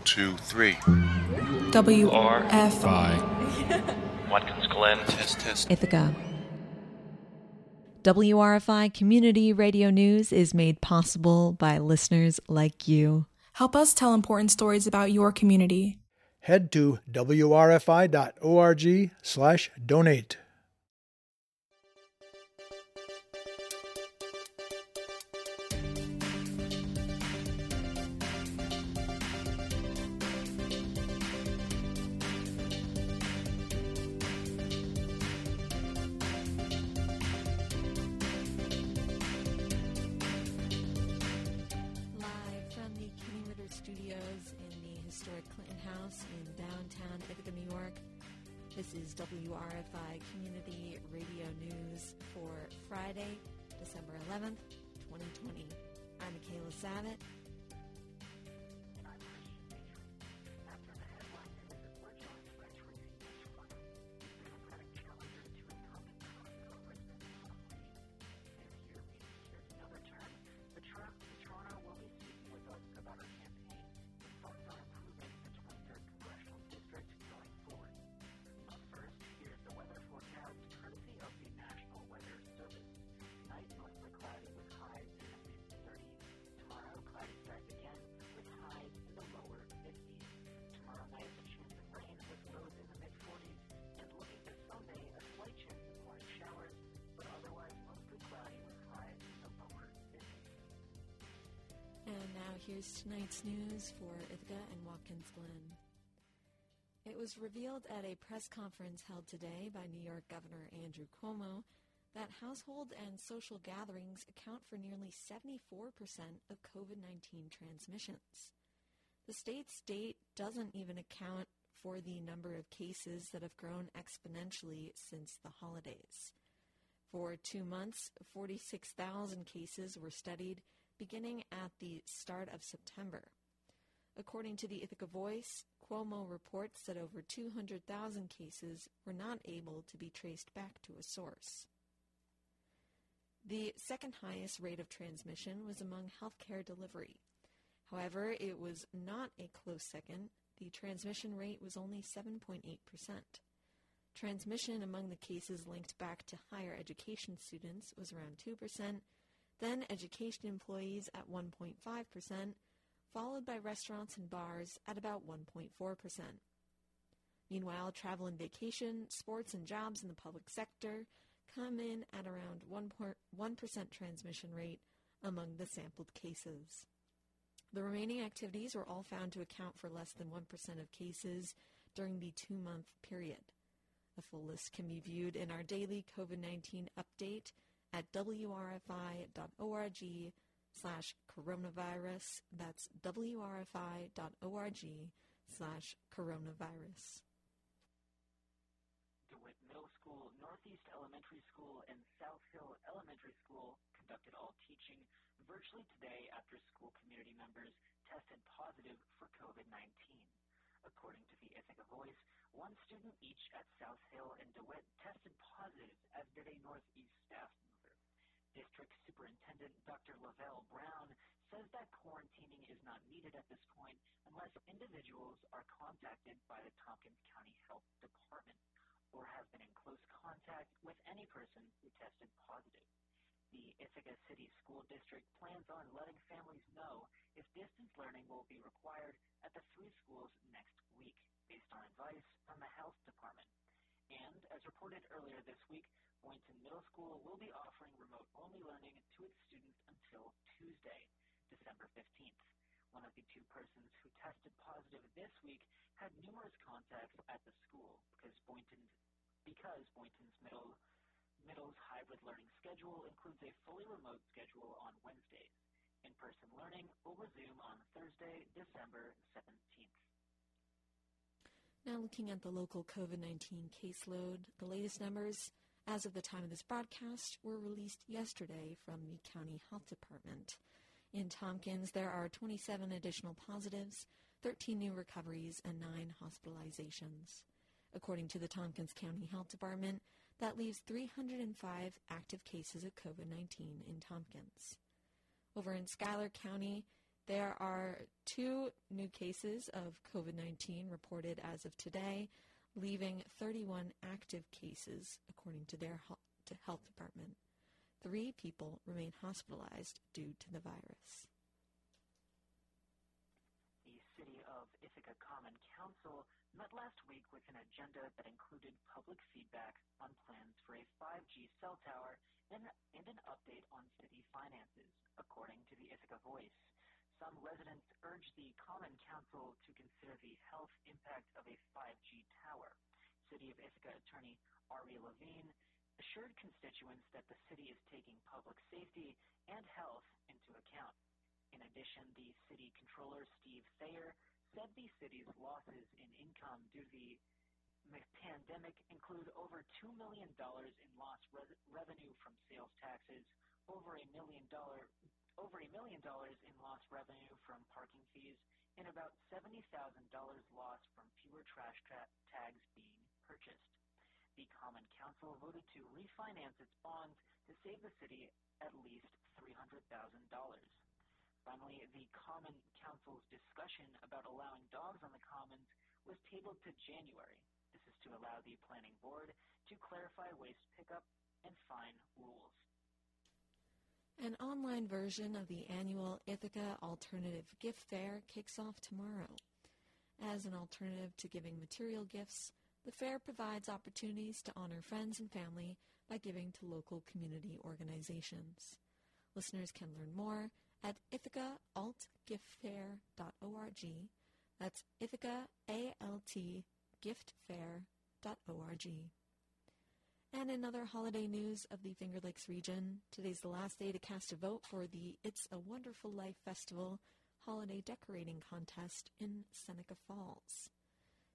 One, two, three. W R. F Watkins Glen. Test, test. Ithaca. WRFI Community Radio News is made possible by listeners like you. Help us tell important stories about your community. Head to wrfi.org 11th, 2020. I'm Michaela Savitt. Here's tonight's news for Ithaca and Watkins Glen. It was revealed at a press conference held today by New York Governor Andrew Cuomo that household and social gatherings account for nearly 74% of COVID 19 transmissions. The state's date doesn't even account for the number of cases that have grown exponentially since the holidays. For two months, 46,000 cases were studied beginning at the start of September. According to the Ithaca Voice, Cuomo reports that over 200,000 cases were not able to be traced back to a source. The second highest rate of transmission was among healthcare delivery. However, it was not a close second. The transmission rate was only 7.8%. Transmission among the cases linked back to higher education students was around 2%, then education employees at 1.5%, followed by restaurants and bars at about 1.4%. Meanwhile, travel and vacation, sports and jobs in the public sector come in at around 1% transmission rate among the sampled cases. The remaining activities were all found to account for less than 1% of cases during the two month period. A full list can be viewed in our daily COVID 19 update at wrfi.org slash coronavirus. That's wrfi.org slash coronavirus. DeWitt Middle School, Northeast Elementary School, and South Hill Elementary School conducted all teaching virtually today after school community members tested positive for COVID 19. According to the Ithaca Voice, one student each at South Hill and DeWitt tested positive, as did a Northeast staff member. Dr. Luvelle Brown says that quarantining is not needed at this point unless individuals are contacted by the Tompkins County Health Department or have been in close contact with any person who tested positive. The Ithaca City School District plans on letting families know if distance learning will be required at the three schools next week, based on advice from the Health Department. And, as reported earlier this week, Boynton Middle School will be offering remote-only learning to its students until Tuesday, December 15th. One of the two persons who tested positive this week had numerous contacts at the school because Boynton's because Boynton's middle Middle's hybrid learning schedule includes a fully remote schedule on Wednesdays, in-person learning will resume on Thursday, December 17th. Now, looking at the local COVID 19 caseload, the latest numbers as of the time of this broadcast were released yesterday from the County Health Department. In Tompkins, there are 27 additional positives, 13 new recoveries, and 9 hospitalizations. According to the Tompkins County Health Department, that leaves 305 active cases of COVID 19 in Tompkins. Over in Schuyler County, There are two new cases of COVID 19 reported as of today, leaving 31 active cases, according to their health department. Three people remain hospitalized due to the virus. The City of Ithaca Common Council met last week with an agenda that included public feedback on plans for a 5G cell tower and, and an update on city finances, according to the Ithaca Voice. Some residents urged the Common Council to consider the health impact of a 5G tower. City of Ithaca Attorney Ari Lavine assured constituents that the city is taking public safety and health into account. In addition, the city controller, Steve Thayer, said the city's losses in income due to the pandemic include over $2 million in lost re- revenue from sales taxes, over a million dollar over a million dollars in lost revenue from parking fees, and about $70,000 lost from fewer trash tra- tags being purchased the Common Council voted to refinance its bonds to save the city at least $300,000. Finally, the Common Council's discussion about allowing dogs on the commons was tabled to January. This is to allow the Planning Board to clarify waste pickup and fine rules. An online version of the annual Ithaca Alternative Gift Fair kicks off tomorrow. As an alternative to giving material gifts, the fair provides opportunities to honor friends and family by giving to local community organizations. Listeners can learn more at ithacaaltgiftfair.org. That's Ithaca, A-L-T, giftfair.org. And in other holiday news of the Finger Lakes region, today's the last day to cast a vote for the It's a Wonderful Life Festival holiday decorating contest in Seneca Falls.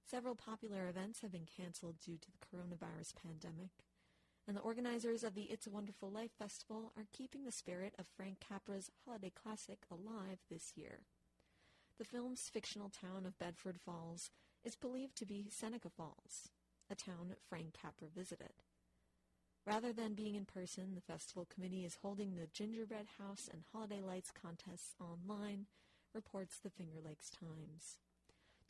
Several popular events have been canceled due to the coronavirus pandemic, and the organizers of the It's a Wonderful Life Festival are keeping the spirit of Frank Capra's holiday classic alive this year. The film's fictional town of Bedford Falls is believed to be Seneca Falls, a town Frank Capra visited. Rather than being in person, the festival committee is holding the gingerbread house and holiday lights contests online, reports the Finger Lakes Times.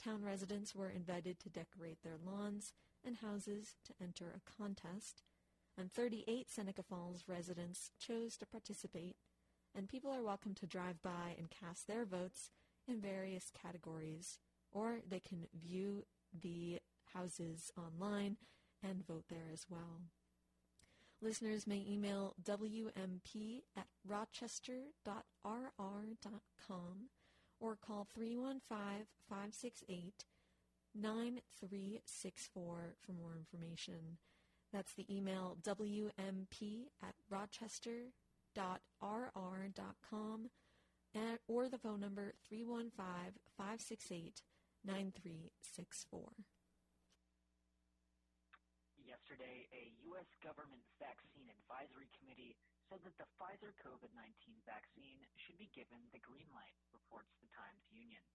Town residents were invited to decorate their lawns and houses to enter a contest, and 38 Seneca Falls residents chose to participate, and people are welcome to drive by and cast their votes in various categories, or they can view the houses online and vote there as well. Listeners may email WMP at rochester.rr.com or call 315-568-9364 for more information. That's the email wmp at rochester.rr.com and, or the phone number 315-568-9364. Yesterday, a U.S. government vaccine advisory committee said that the Pfizer COVID-19 vaccine should be given the green light, reports the Times Union.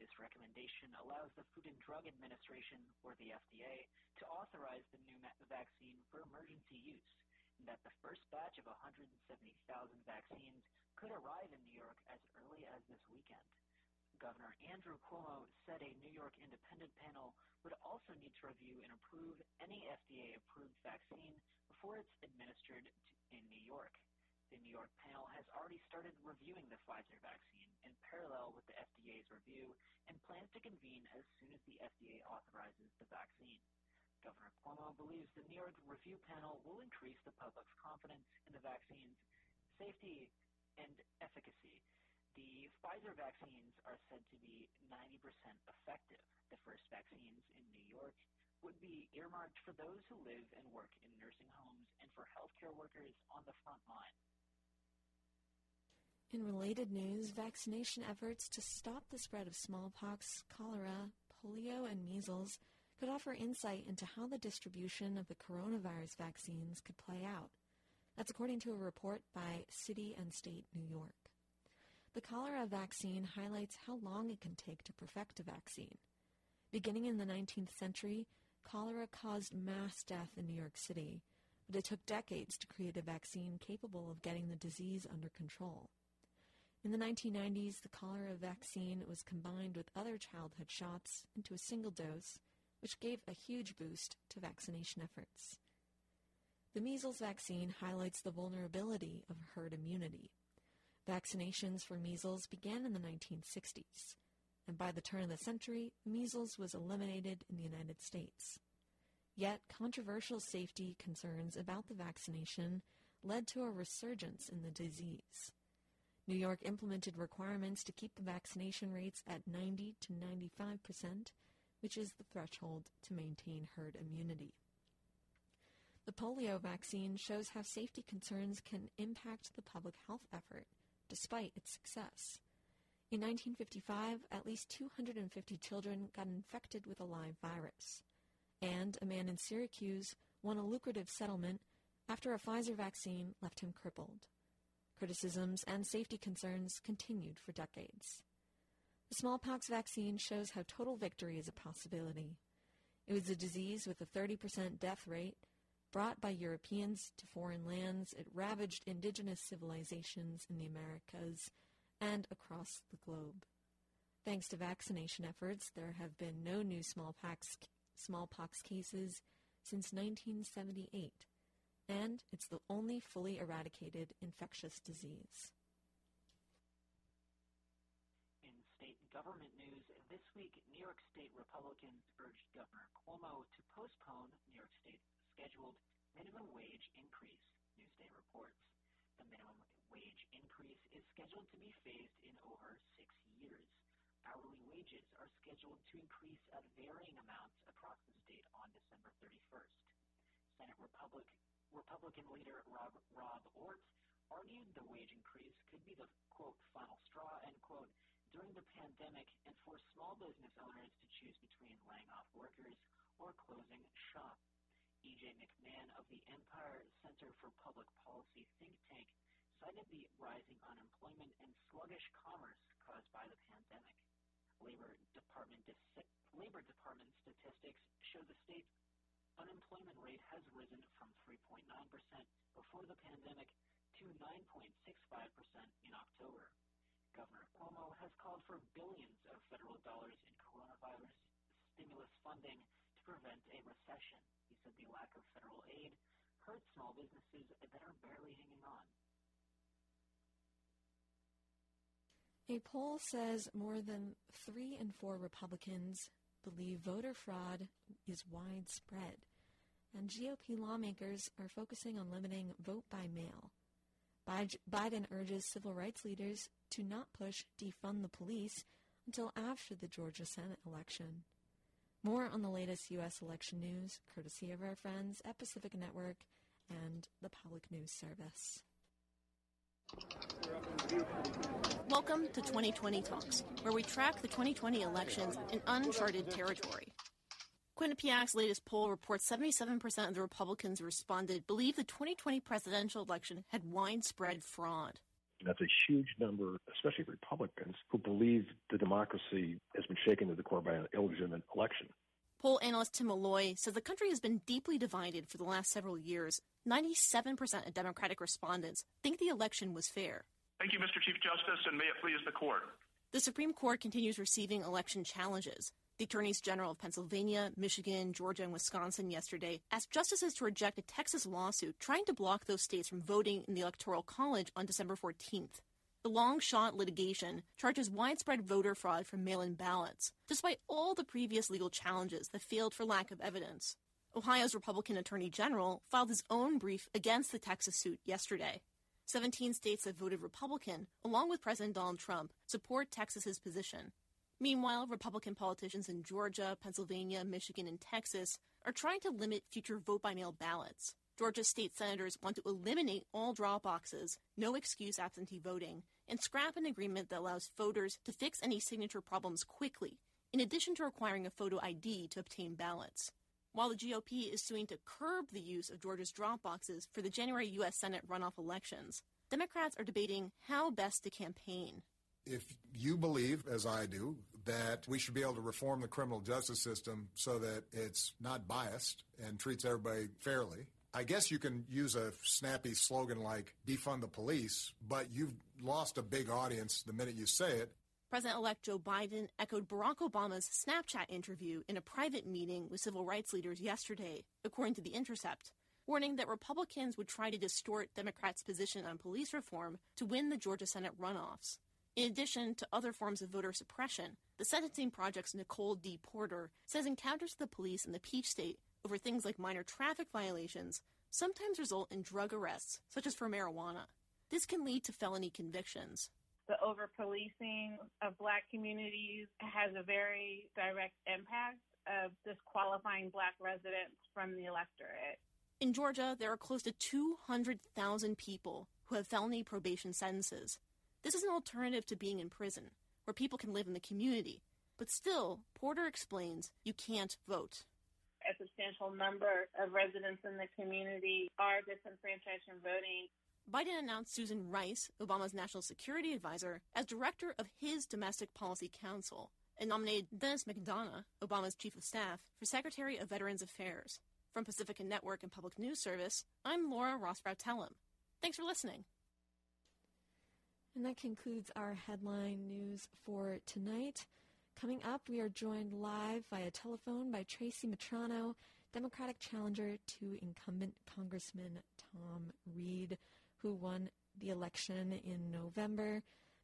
This recommendation allows the Food and Drug Administration, or the FDA, to authorize the new vaccine for emergency use, and that the first batch of 170,000 vaccines could arrive in New York as early as this weekend. Governor Andrew Cuomo said a New York independent panel would also need to review and approve any FDA-approved vaccine before it's administered in New York. The New York panel has already started reviewing the Pfizer vaccine in parallel with the FDA's review and plans to convene as soon as the FDA authorizes the vaccine. Governor Cuomo believes the New York review panel will increase the public's confidence in the vaccine's safety and efficacy. The Pfizer vaccines are said to be 90% effective. The first vaccines in New York would be earmarked for those who live and work in nursing homes and for healthcare workers on the front line. In related news, vaccination efforts to stop the spread of smallpox, cholera, polio, and measles could offer insight into how the distribution of the coronavirus vaccines could play out. That's according to a report by City and State New York. The cholera vaccine highlights how long it can take to perfect a vaccine. Beginning in the 19th century, cholera caused mass death in New York City, but it took decades to create a vaccine capable of getting the disease under control. In the 1990s, the cholera vaccine was combined with other childhood shots into a single dose, which gave a huge boost to vaccination efforts. The measles vaccine highlights the vulnerability of herd immunity. Vaccinations for measles began in the 1960s, and by the turn of the century, measles was eliminated in the United States. Yet, controversial safety concerns about the vaccination led to a resurgence in the disease. New York implemented requirements to keep the vaccination rates at 90 to 95 percent, which is the threshold to maintain herd immunity. The polio vaccine shows how safety concerns can impact the public health effort, despite its success. In 1955, at least 250 children got infected with a live virus, and a man in Syracuse won a lucrative settlement after a Pfizer vaccine left him crippled. Criticisms and safety concerns continued for decades. The smallpox vaccine shows how total victory is a possibility. It was a disease with a 30% death rate. Brought by Europeans to foreign lands, it ravaged indigenous civilizations in the Americas and across the globe. Thanks to vaccination efforts, there have been no new smallpox, smallpox cases since 1978 and it's the only fully eradicated infectious disease. In state government news, this week, New York State Republicans urged Governor Cuomo to postpone New York State's scheduled minimum wage increase, Newsday reports. The minimum wage increase is scheduled to be phased in over six years. Hourly wages are scheduled to increase at varying amounts across the state on December 31st. Senate Republic, Republican leader Rob, Rob Ortt argued the wage increase could be the, quote, final straw, end quote, during the pandemic and force small business owners to choose between laying off workers or closing shop. E.J. McMahon of the Empire Center for Public Policy think tank cited the rising unemployment and sluggish commerce caused by the pandemic. Labor Department, Labor Department statistics show the state unemployment rate has risen from 3.9% before the pandemic to 9.65% in October. Governor Cuomo has called for billions of federal dollars in coronavirus stimulus funding to prevent a recession. Said the lack of federal aid small businesses that are barely hanging on. A poll says more than three in four Republicans believe voter fraud is widespread, and GOP lawmakers are focusing on limiting vote by mail. Biden urges civil rights leaders to not push defund the police until after the Georgia Senate election. More on the latest U.S. election news, courtesy of our friends at Pacifica Network and the Public News Service. Welcome to 2020 Talks, where we track the 2020 elections in uncharted territory. Quinnipiac's latest poll reports 77% of the Republicans who responded believe the 2020 presidential election had widespread fraud. That's a huge number, especially Republicans, who believe the democracy has been shaken to the core by an illegitimate election. Poll analyst Tim Malloy says the country has been deeply divided for the last several years. 97% of Democratic respondents think the election was fair. Thank you, Mr. Chief Justice, and may it please the court. The Supreme Court continues receiving election challenges. The attorneys general of Pennsylvania, Michigan, Georgia, and Wisconsin yesterday asked justices to reject a Texas lawsuit trying to block those states from voting in the Electoral College on December 14th. The long shot litigation charges widespread voter fraud from mail in ballots, despite all the previous legal challenges that failed for lack of evidence. Ohio's Republican Attorney General filed his own brief against the Texas suit yesterday. 17 states that voted Republican, along with President Donald Trump, support Texas's position. Meanwhile, Republican politicians in Georgia, Pennsylvania, Michigan, and Texas are trying to limit future vote by mail ballots. Georgia state senators want to eliminate all drop boxes, no excuse absentee voting, and scrap an agreement that allows voters to fix any signature problems quickly, in addition to requiring a photo ID to obtain ballots. While the GOP is suing to curb the use of Georgia's drop boxes for the January U.S. Senate runoff elections, Democrats are debating how best to campaign. If you believe, as I do, that we should be able to reform the criminal justice system so that it's not biased and treats everybody fairly, I guess you can use a snappy slogan like defund the police, but you've lost a big audience the minute you say it. President elect Joe Biden echoed Barack Obama's Snapchat interview in a private meeting with civil rights leaders yesterday, according to The Intercept, warning that Republicans would try to distort Democrats' position on police reform to win the Georgia Senate runoffs. In addition to other forms of voter suppression, the Sentencing Project's Nicole D. Porter says encounters with the police in the Peach State over things like minor traffic violations sometimes result in drug arrests, such as for marijuana. This can lead to felony convictions. The over policing of black communities has a very direct impact of disqualifying black residents from the electorate. In Georgia, there are close to 200,000 people who have felony probation sentences. This is an alternative to being in prison, where people can live in the community. But still, Porter explains you can't vote. A substantial number of residents in the community are disenfranchised from voting. Biden announced Susan Rice, Obama's national security advisor, as director of his Domestic Policy Council, and nominated Denis McDonough, Obama's chief of staff, for Secretary of Veterans Affairs. From Pacifica Network and Public News Service, I'm Laura Rosbrow Telem. Thanks for listening. And that concludes our headline news for tonight. Coming up, we are joined live via telephone by Tracy Mitrano, Democratic challenger to incumbent Congressman Tom Reed, who won the election in November.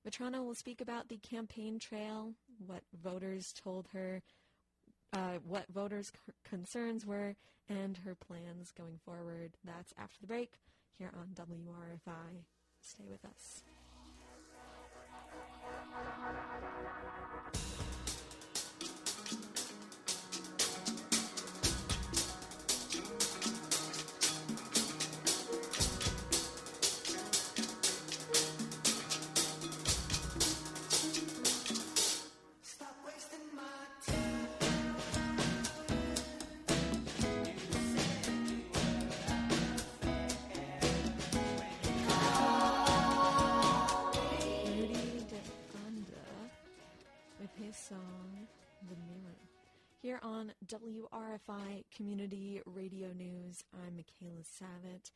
Mitrano will speak about the campaign trail, what voters told her, uh, what voters' concerns were, and her plans going forward. That's after the break here on WRFI. Stay with us. Rudy on WRFI Community Radio News, I'm Michaela Savitt.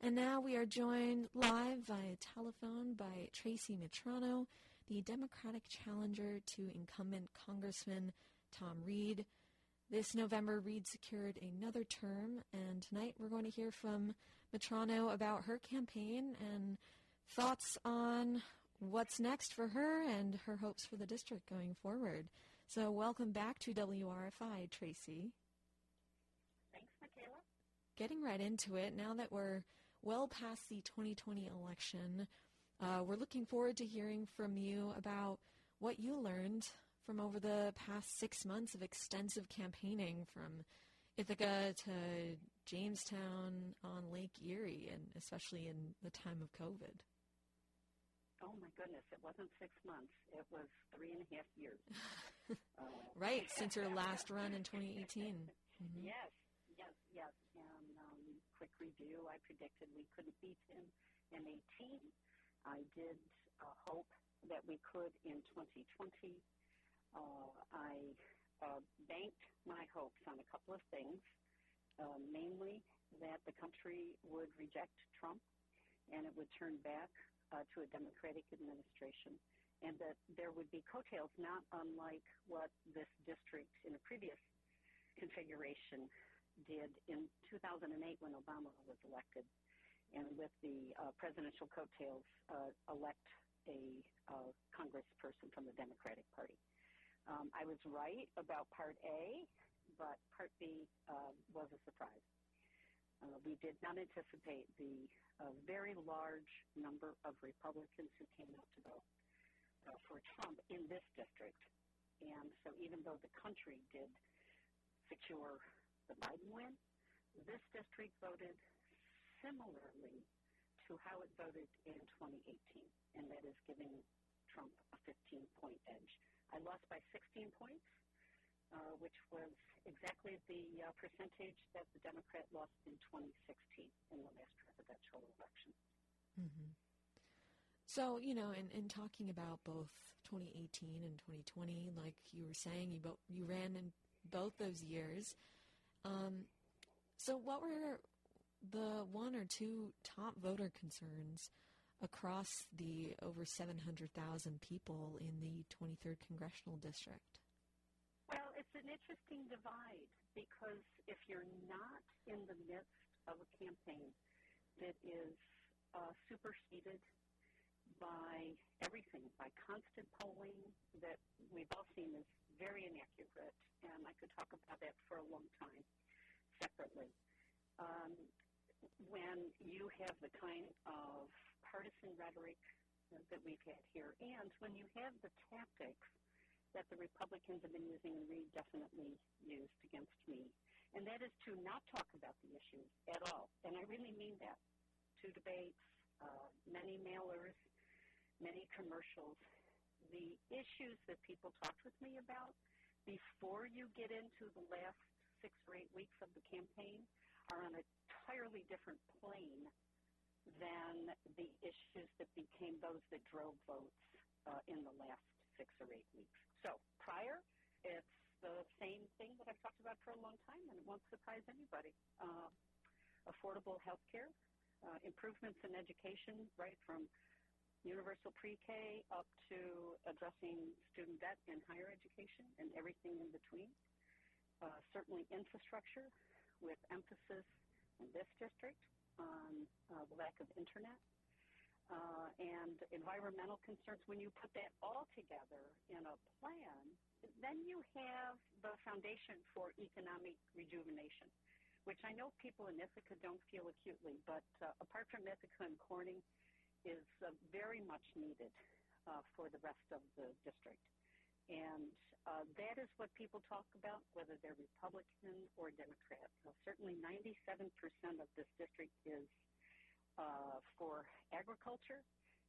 And now we are joined live via telephone by Tracy Mitrano, the Democratic challenger to incumbent Congressman Tom Reed. This November, Reed secured another term, and tonight we're going to hear from Mitrano about her campaign and thoughts on what's next for her and her hopes for the district going forward. So, welcome back to WRFI, Tracy. Thanks, Michaela. Getting right into it, now that we're well past the 2020 election, uh, we're looking forward to hearing from you about what you learned from over the past six months of extensive campaigning from Ithaca to Jamestown on Lake Erie, and especially in the time of COVID. Oh my goodness, it wasn't six months. It was three and a half years. uh, Right, since your last run in 2018. Mhm. Yes, yes, yes. And um, quick review, I predicted we couldn't beat him in 18. I did uh, hope that we could in 2020. Uh, I uh, banked my hopes on a couple of things, uh, mainly that the country would reject Trump and it would turn back uh, to a Democratic administration, and that there would be coattails not unlike what this district in a previous configuration did in 2008 when Obama was elected, and with the uh, presidential coattails, uh, elect a uh, congressperson from the Democratic Party. Um, I was right about Part A, but Part B uh, was a surprise. Uh, we did not anticipate the uh, very large number of Republicans who came out to vote uh, for Trump in this district. And so even though the country did secure the Biden win, this district voted similarly to how it voted in 2018, and that is giving Trump a 15 point edge. I lost by 16 points, uh, which was exactly the uh, percentage that the Democrat lost in 2016 in the last presidential election. hmm So, you know, in, in talking about both 2018 and 2020, like you were saying, you bo- you ran in both those years. Um, so, what were the one or two top voter concerns across the over 700,000 people in the 23rd Congressional District? An interesting divide because if you're not in the midst of a campaign that is uh, superseded by everything, by constant polling that we've all seen is very inaccurate, and I could talk about that for a long time separately. Um, when you have the kind of partisan rhetoric that we've had here, and when you have the tactics that the Republicans have been using and definitely used against me, and that is to not talk about the issues at all. And I really mean that. Two debates, uh, many mailers, many commercials. The issues that people talked with me about before you get into the last six or eight weeks of the campaign are on an entirely different plane than the issues that became those that drove votes uh, in the last six or eight weeks. So prior, it's the same thing that I've talked about for a long time, and it won't surprise anybody. Uh, affordable health care, uh, improvements in education, right from universal pre-K up to addressing student debt in higher education and everything in between. Uh, certainly infrastructure with emphasis in this district on uh, the lack of internet uh, and environmental concerns. When you put that all together in a plan, then you have the foundation for economic rejuvenation, which I know people in Ithaca don't feel acutely, but uh, apart from Ithaca and Corning, is uh, very much needed uh, for the rest of the district. And uh, that is what people talk about, whether they're Republican or Democrat. Uh, certainly 97% of this district is uh, for agriculture,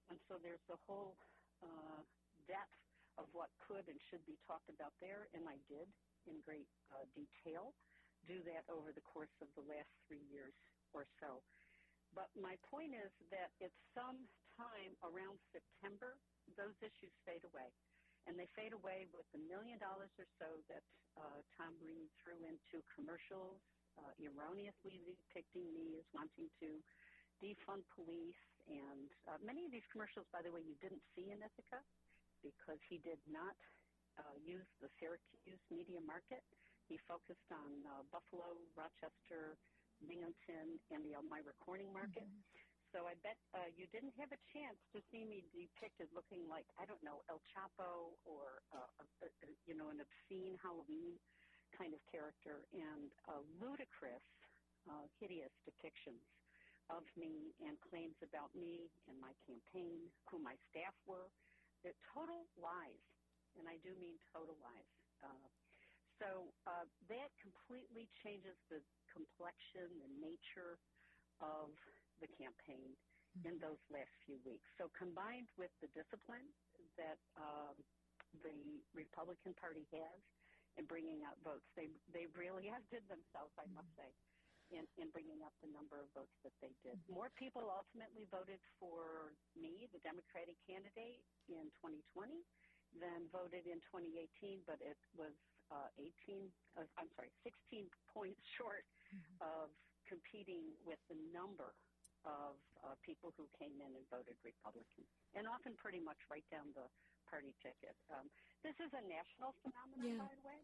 and so there's a whole uh, depth of what could and should be talked about there, and I did in great uh, detail do that over the course of the last three years or so. But my point is that it's some time around September, those issues fade away. And they fade away with the million dollars or so that uh, Tom Reed threw into commercials, uh, erroneously depicting me as wanting to defund police. And uh, many of these commercials, by the way, you didn't see in Ithaca because he did not uh, use the Syracuse media market. He focused on uh, Buffalo, Rochester, Binghamton, and the Elmira Corning market. Mm-hmm. So I bet uh, you didn't have a chance to see me depicted looking like I don't know El Chapo or uh, a, a, you know an obscene Halloween kind of character and uh, ludicrous, uh, hideous depictions of me and claims about me and my campaign, who my staff were. They're total lies, and I do mean total lies. Uh, so uh, that completely changes the complexion and nature of the campaign in mm-hmm. those last few weeks. So combined with the discipline that um, the Republican Party has in bringing out votes, they they really outdid themselves, I must say, in, in bringing up the number of votes that they did. Mm-hmm. More people ultimately voted for me, the Democratic candidate, in 2020 than voted in 2018, but it was uh, 18, uh, I'm sorry, 16 points short mm-hmm. of competing with the number of uh, people who came in and voted Republican, and often pretty much right down the party ticket. Um, this is a national phenomenon, yeah. by the way.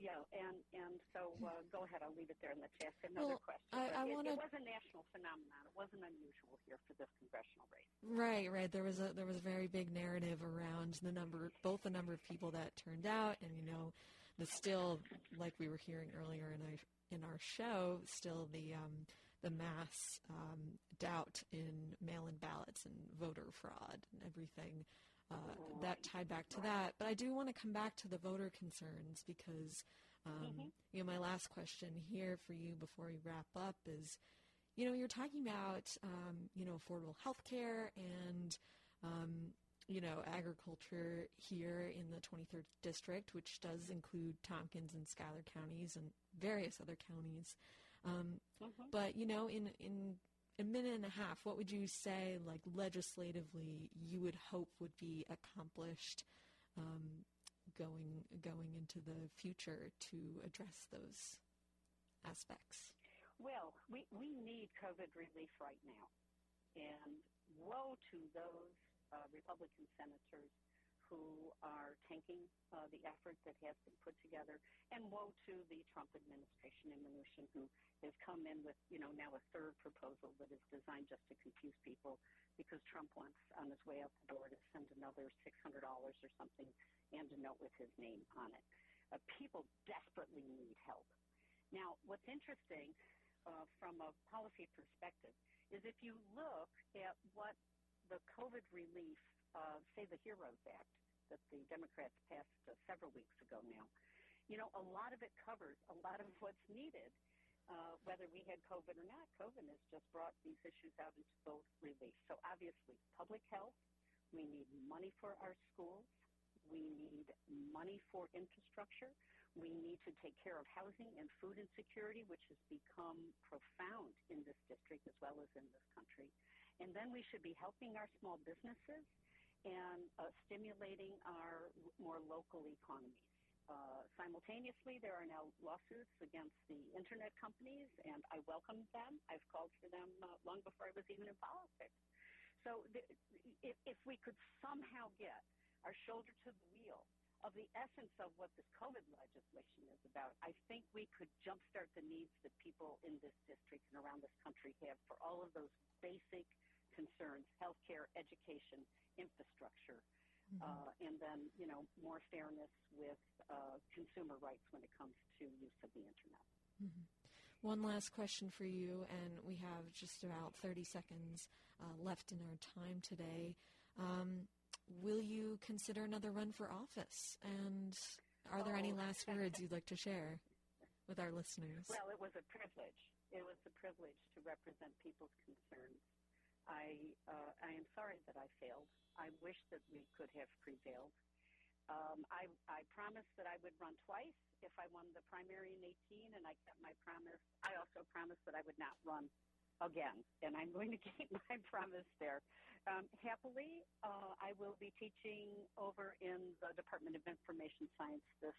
Yeah, and and so uh, go ahead. I'll leave it there and let you ask another well, question. I, I it, wanna... it was a national phenomenon. It wasn't unusual here for this congressional race. Right, right. There was a there was a very big narrative around the number, both the number of people that turned out, and you know, the still like we were hearing earlier in our in our show, still the um, the mass um, doubt in mail-in ballots and voter fraud and everything uh, that tied back to that. But I do want to come back to the voter concerns because, um, mm-hmm. you know, my last question here for you before we wrap up is, you know, you're talking about, um, you know, affordable health care and, um, you know, agriculture here in the 23rd district, which does include Tompkins and Schuyler counties and various other counties. Um, mm-hmm. But you know, in in a minute and a half, what would you say, like legislatively, you would hope would be accomplished um, going going into the future to address those aspects? Well, we, we need COVID relief right now. And woe to those uh, Republican senators who are tanking uh, the effort that has been put together, and woe to the Trump administration and Mnuchin, who has come in with, you know, now a third proposal that is designed just to confuse people because Trump wants on his way out the door to send another $600 or something and a note with his name on it. Uh, people desperately need help. Now, what's interesting uh, from a policy perspective is if you look at what the COVID relief, uh, say the HEROES Act, that the Democrats passed uh, several weeks ago now, you know, a lot of it covers a lot of what's needed, uh, whether we had COVID or not. COVID has just brought these issues out into both relief. So obviously, public health, we need money for our schools, we need money for infrastructure. We need to take care of housing and food insecurity, which has become profound in this district as well as in this country. And then we should be helping our small businesses and uh, stimulating our more local economies. Uh, simultaneously, there are now lawsuits against the internet companies, and I welcome them. I've called for them uh, long before I was even in politics. So, th- if, if we could somehow get our shoulder to the wheel of the essence of what this COVID legislation is about, I think we could jumpstart the needs that people in this district and around this country have for all of those basic concerns healthcare, education, infrastructure. Mm-hmm. Uh, and then, you know, more fairness with uh, consumer rights when it comes to use of the internet. Mm-hmm. One last question for you, and we have just about 30 seconds uh, left in our time today. Um, will you consider another run for office? And are there oh. any last words you'd like to share with our listeners? Well, it was a privilege. It was a privilege to represent people's concerns. I uh, I am sorry that I failed. I wish that we could have prevailed. Um, I I promised that I would run twice if I won the primary in 18, and I kept my promise. I also promised that I would not run again, and I'm going to keep my promise there. Um, happily, uh, I will be teaching over in the Department of Information Science this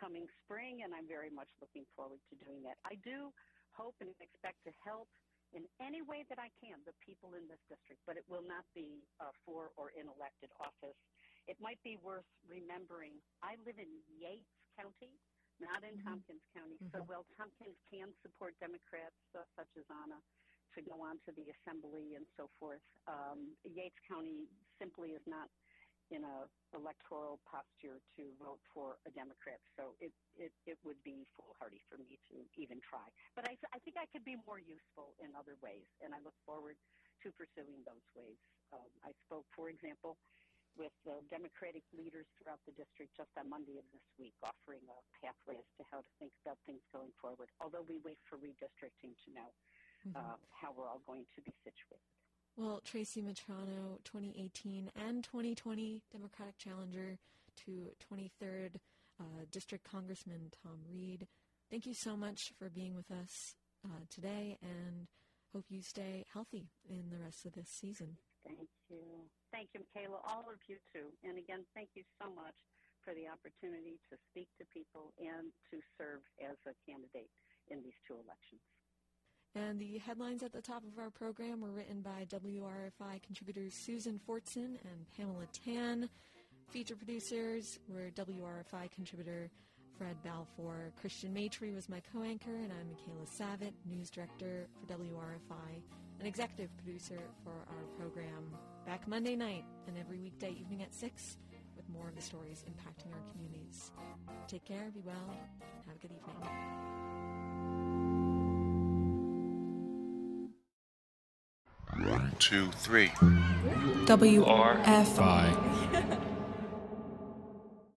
coming spring, and I'm very much looking forward to doing that. I do hope and expect to help in any way that I can the people in this district, but it will not be uh, for or in elected office. It might be worth remembering I live in Yates County, not in mm-hmm. Tompkins County. Mm-hmm. So while Tompkins can support Democrats uh, such as Anna to go on to the assembly and so forth, um, Yates County simply is not in a electoral posture to vote for a Democrat. So it, it, it would be foolhardy for me to even try. But I, I think I could be more useful in other ways, and I look forward to pursuing those ways. Um, I spoke, for example, with uh, Democratic leaders throughout the district just on Monday of this week, offering a pathway as to how to think about things going forward, although we wait for redistricting to know mm-hmm. uh, how we're all going to be situated. Well, Tracy Mitrano, 2018 and 2020 Democratic challenger to 23rd uh, District Congressman Tom Reed, thank you so much for being with us uh, today and hope you stay healthy in the rest of this season. Thank you. Thank you, Michaela. All of you too. And again, thank you so much for the opportunity to speak to people and to serve as a candidate in these two elections. And the headlines at the top of our program were written by WRFI contributors Susan Fortson and Pamela Tan. Feature producers were WRFI contributor Fred Balfour. Christian Maitre was my co-anchor, and I'm Michaela Savitt, news director for WRFI, and executive producer for our program. Back Monday night and every weekday evening at 6 with more of the stories impacting our communities. Take care, be well, have a good evening. two, three. W R F I